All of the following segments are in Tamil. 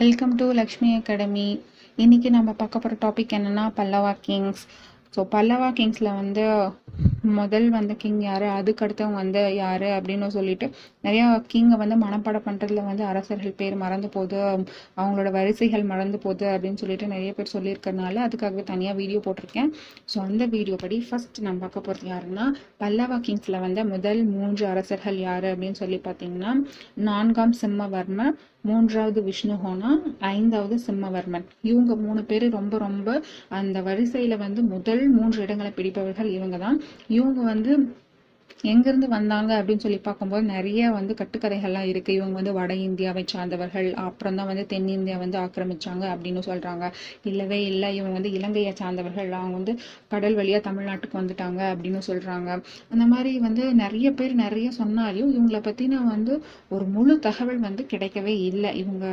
வெல்கம் டு லக்ஷ்மி அகாடமி இன்னைக்கு நம்ம பார்க்க போகிற டாபிக் என்னன்னா பல்லவா கிங்ஸ் ஸோ பல்லவா கிங்ஸில் வந்து முதல் வந்து கிங் யார்? அதுக்கடுத்தவங்க வந்து யார்? அப்படின்னு சொல்லிட்டு நிறையா கிங்கை வந்து மனப்பாடம் பண்ணுறதுல வந்து அரசர்கள் பேர் மறந்து போகுது அவங்களோட வரிசைகள் மறந்து போகுது அப்படின்னு சொல்லிட்டு நிறைய பேர் சொல்லியிருக்கறனால அதுக்காகவே தனியாக வீடியோ போட்டிருக்கேன். ஸோ அந்த வீடியோ படி ஃபர்ஸ்ட் நம்ம பார்க்க போகிறது யாருன்னா பல்லவா கிங்ஸில் வந்து முதல் மூன்று அரசர்கள் யார் அப்படின்னு சொல்லி பார்த்தீங்கன்னா நான்காம் சிம்மவர்மன் மூன்றாவது விஷ்ணுஹோனா ஐந்தாவது சிம்மவர்மன். இவங்க மூணு பேர் ரொம்ப ரொம்ப அந்த வரிசையில வந்து முதல் மூன்று இடங்களை பிடிப்பவர்கள் இவங்க தான். இவங்க வந்து எங்கேருந்து வந்தாங்க அப்படின்னு சொல்லி பார்க்கும்போது நிறைய வந்து கட்டுக்கதைகள்லாம் இருக்குது இவங்க வந்து வட இந்தியாவை சார்ந்தவர்கள் அப்புறம் தான் வந்து தென்னிந்தியா வந்து ஆக்கிரமிச்சாங்க அப்படின்னு சொல்கிறாங்க இல்லவே இல்லை இவங்க வந்து இலங்கையை சார்ந்தவர்கள். அவங்க வந்து கடல் வழியாக தமிழ்நாட்டுக்கு வந்துட்டாங்க அப்படின்னு சொல்கிறாங்க அந்த மாதிரி வந்து நிறைய பேர் நிறைய சொன்னாலையும் இவங்களை பற்றின வந்து ஒரு முழு தகவல் வந்து கிடைக்கவே இல்லை. இவங்க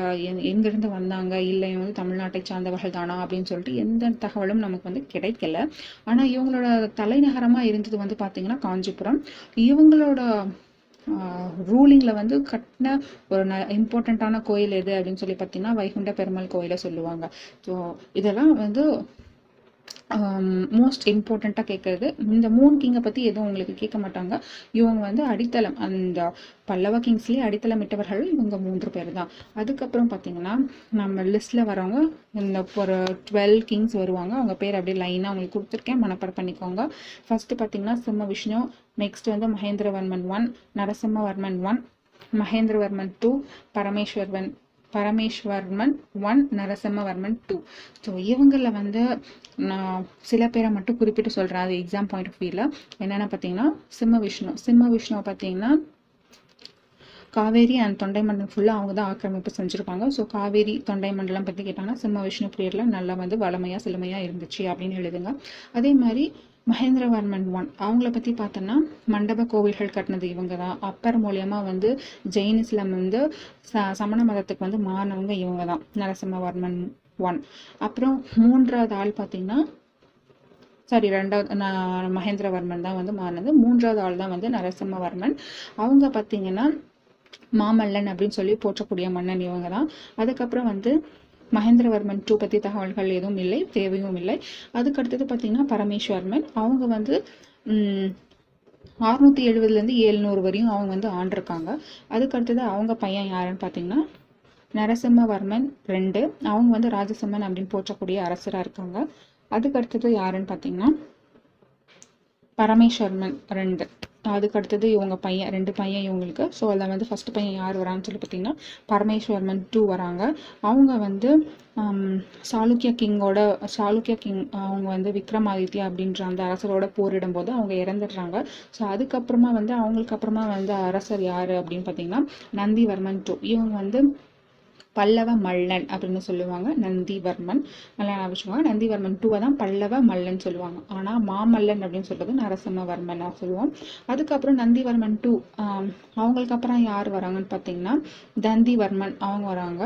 எங்கேருந்து வந்தாங்க? இல்லை இவங்க வந்து தமிழ்நாட்டை சார்ந்தவர்கள் தானா? அப்படின்னு சொல்லிட்டு எந்த தகவலும் நமக்கு வந்து கிடைக்கல. ஆனால் இவங்களோட தலைநகரமாக இருந்தது வந்து பார்த்திங்கன்னா காஞ்சிபுரம். இவங்களோட ரூலிங்கில் வந்து கட்டின ஒரு ந இம்பார்ட்டண்ட்டான கோயில் எது அப்படின்னு சொல்லி பார்த்தீங்கன்னா வைகுண்ட பெருமாள் கோயிலை சொல்லுவாங்க. ஸோ இதெல்லாம் வந்து மோஸ்ட் இம்பார்ட்டண்ட்டாக கேட்குறது இந்த மூணு கிங்கை பற்றி எதுவும் உங்களுக்கு கேட்க மாட்டாங்க. இவங்க வந்து அடித்தளம். அந்த பல்லவ கிங்ஸ்லேயே அடித்தளம் இட்டவர்கள் இவங்க மூன்று பேர் தான். அதுக்கப்புறம் பார்த்தீங்கன்னா நம்ம லிஸ்ட்டில் வரவங்க இந்த ஒரு டுவெல் கிங்ஸ் வருவாங்க. அவங்க பேர் அப்படியே லைனாக அவங்களுக்கு கொடுத்துருக்கேன். மனப்பாடம் பண்ணிக்கோங்க. ஃபஸ்ட்டு பார்த்தீங்கன்னா சிம்ம விஷ்ணு. நெக்ஸ்ட் வந்து Mahendravarman one Narasimhavarman one Mahendravarman two பரமேஸ்வர்வன் Parameshvaravarman one Narasimhavarman two so இவங்களில் வந்து நான் சில பேரை மட்டும் குறிப்பிட்டு சொல்கிறேன் அது எக்ஸாம் பாயிண்ட் ஆஃப் வியூவில் என்னென்ன பார்த்தீங்கன்னா சிம்ம விஷ்ணு. சிம்ம விஷ்ணுவை பார்த்தீங்கன்னா காவேரி அண்ட் தொண்டை மண்டலம் ஃபுல்லாக அவங்க தான் ஆக்கிரமிப்பு செஞ்சுருப்பாங்க. ஸோ காவேரி தொண்டை மண்டலம் பற்றி கேட்டாங்கன்னா சிம்ம விஷ்ணு பீரியடில் நல்லா வந்து வளமையாக செழுமையாக இருந்துச்சு அப்படின்னு எழுதுங்க. அதே மாதிரி மகேந்திரவர்மன் ஒன் அவங்கள பற்றி பார்த்தோன்னா மண்டப கோவில்கள் கட்டினது இவங்க தான் அப்பர் மூலியமாக வந்து ஜெயினிஸ்லம் வந்து ச சமண மதத்துக்கு வந்து மாறினவங்க இவங்க தான் நரசிம்மவர்மன் ஒன் அப்புறம் மூன்றாவது ஆள் பார்த்தீங்கன்னா சாரி ரெண்டாவது நான் மகேந்திரவர்மன் தான் வந்து மாறினது. மூன்றாவது ஆள் தான் வந்து நரசிம்மவர்மன் அவங்க பார்த்தீங்கன்னா மாமல்லன் அப்படின்னு சொல்லி போற்றக்கூடிய மன்னன் இவங்க தான் அதுக்கப்புறம் வந்து மகேந்திரவர்மன் டூ பற்றி தகவல்கள் எதுவும் இல்லை தேவையும் இல்லை. அதுக்கு அடுத்தது பார்த்தீங்கன்னா பரமேஸ்வர்மன். அவங்க வந்து அறுநூத்தி எழுபதுலேருந்து ஏழ்நூறு வரையும் அவங்க வந்து ஆண்டிருக்காங்க அதுக்கு அடுத்தது அவங்க பையன் யாருன்னு பார்த்தீங்கன்னா நரசிம்மவர்மன் ரெண்டு. அவங்க வந்து ராஜசிம்மன் அப்படின்னு போற்றக்கூடிய அரசராக இருக்காங்க. அதுக்கு அடுத்தது யாருன்னு பார்த்தீங்கன்னா பரமேஸ்வர்மன் ரெண்டு. அதுக்கு அடுத்தது இவங்க பையன் ரெண்டு பையன் இவங்களுக்கு. ஸோ அதில் வந்து ஃபஸ்ட்டு பையன் யார் வரான்னு சொல்லி பார்த்தீங்கன்னா பரமேஸ்வர்மன் டூ வராங்க. அவங்க வந்து சாளுக்கிய கிங்கோட சாளுக்கிய கிங் அவங்க வந்து விக்ரமாதித்யா அப்படின்ற அந்த அரசரோட போரிடும் போது அவங்க இறந்துடுறாங்க. ஸோ அதுக்கப்புறமா வந்து அவங்களுக்கு அப்புறமா வந்து அரசர் யார் அப்படின்னு பார்த்தீங்கன்னா நந்திவர்மன் டூ இவங்க வந்து பல்லவ மல்லன் அப்படின்னு சொல்லுவாங்க நந்திவர்மன். நல்லா ஞாபகம் நந்திவர்மன் டூவை தான் பல்லவ மல்லன் சொல்லுவாங்க. ஆனால் மாமல்லன் அப்படின்னு சொல்றது நரசிம்மவர்மன் சொல்லுவோம். அதுக்கப்புறம் நந்திவர்மன் டூ அவங்களுக்கு அப்புறம் யார் வராங்கன்னு பார்த்தீங்கன்னா தந்திவர்மன் அவங்க வராங்க.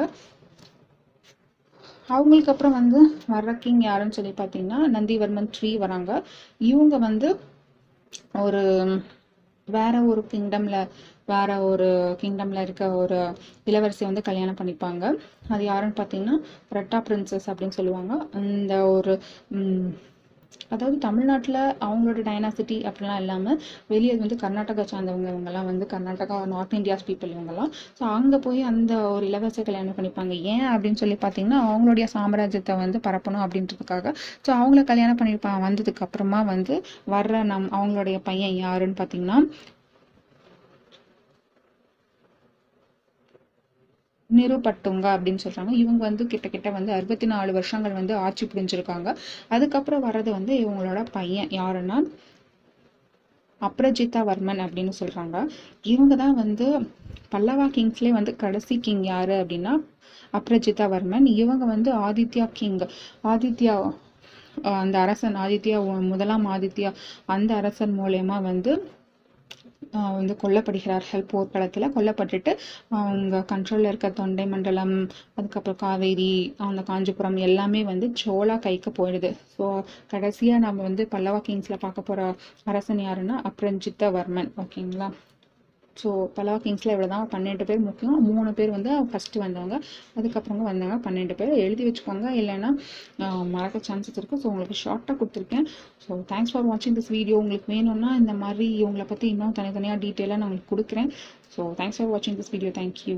அவங்களுக்கு அப்புறம் வந்து வர்ற கிங் யாருன்னு சொல்லி பார்த்தீங்கன்னா நந்திவர்மன் த்ரீ வராங்க. இவங்க வந்து ஒரு வேற ஒரு கிங்டம்ல வேற ஒரு கிங்டம்ல இருக்க ஒரு இளவரசி வந்து கல்யாணம் பண்ணிப்பாங்க. அது யாருன்னு பார்த்தீங்கன்னா ரெட்டா பிரின்சஸ் அப்படின்னு சொல்லுவாங்க. அந்த ஒரு அதாவது தமிழ்நாட்டில் அவங்களோட டைனாசிட்டி அப்படிலாம் இல்லாமல் வெளியே வந்து கர்நாடகா சார்ந்தவங்க இவங்கெல்லாம் வந்து கர்நாடகா நார்த் இந்தியாஸ் பீப்புள் இவங்கெல்லாம். ஸோ அங்கே போய் அந்த ஒரு இளவரசியை கல்யாணம் பண்ணிப்பாங்க. ஏன் அப்படின்னு சொல்லி பார்த்தீங்கன்னா அவங்களுடைய சாம்ராஜ்யத்தை வந்து பரப்பணும் அப்படின்றதுக்காக. ஸோ அவங்கள கல்யாணம் பண்ணிப்பா வந்ததுக்கு அப்புறமா வந்து வர்ற நம் அவங்களுடைய பையன் யாருன்னு பார்த்தீங்கன்னா நிருபட்டுங்க அப்படின்னு சொல்கிறாங்க இவங்க வந்து கிட்டக்கிட்ட வந்து அறுபத்தி நாலு வருஷங்கள் வந்து ஆட்சி புரிஞ்சிருக்காங்க. அதுக்கப்புறம் வர்றது வந்து இவங்களோட பையன். யாருன்னா? அப்ரஜிதா வர்மன் அப்படின்னு சொல்கிறாங்க இவங்க தான் வந்து பல்லவா கிங்ஸ்லேயே வந்து கடைசி கிங் யார் அப்படின்னா? அப்ரஜிதா வர்மன். இவங்க வந்து ஆதித்யா கிங் ஆதித்யா அந்த அரசன் ஆதித்யா முதலாம் ஆதித்யா அந்த அரசன் மூலயமா வந்து வந்து கொல்லப்படுகிறார்கள் போர்க்களத்தில். கொல்லப்பட்டுட்டு அவங்க கண்ட்ரோலில் இருக்க தொண்டை மண்டலம் அதுக்கப்புறம் காவேரி அந்த காஞ்சிபுரம் எல்லாமே வந்து சோழா கைக்கு போயிடுது. ஸோ கடைசியாக நம்ம வந்து பல்லவா கிங்ஸில் பார்க்க போகிற அரசன் யாருன்னா அப்ரஞ்சித்தவர்மன். ஓகேங்களா? ஸோ பலா கிங்ஸில் இவ்வளோ தான் பன்னெண்டு பேர் முக்கியம். மூணு பேர் வந்து ஃபஸ்ட்டு வந்தவங்க. அதுக்கப்புறமா வந்தாங்க பன்னெண்டு பேர். எழுதி வச்சுக்கோங்க. இல்லைன்னா மறக்க சான்சஸ் இருக்குது ஸோ உங்களுக்கு ஷார்ட்டாக கொடுத்துருக்கேன். ஸோ தேங்க்ஸ் ஃபார் வாட்சிங் திஸ் வீடியோ உங்களுக்கு வேணும்னா இந்த மாதிரி இவங்களை பற்றி இன்னும் தனித்தனியாக டீட்டெயிலாக நான் உங்களுக்கு கொடுக்குறேன். ஸோ தேங்க்ஸ் ஃபார் வாட்சிங் திஸ் வீடியோ தேங்க்யூ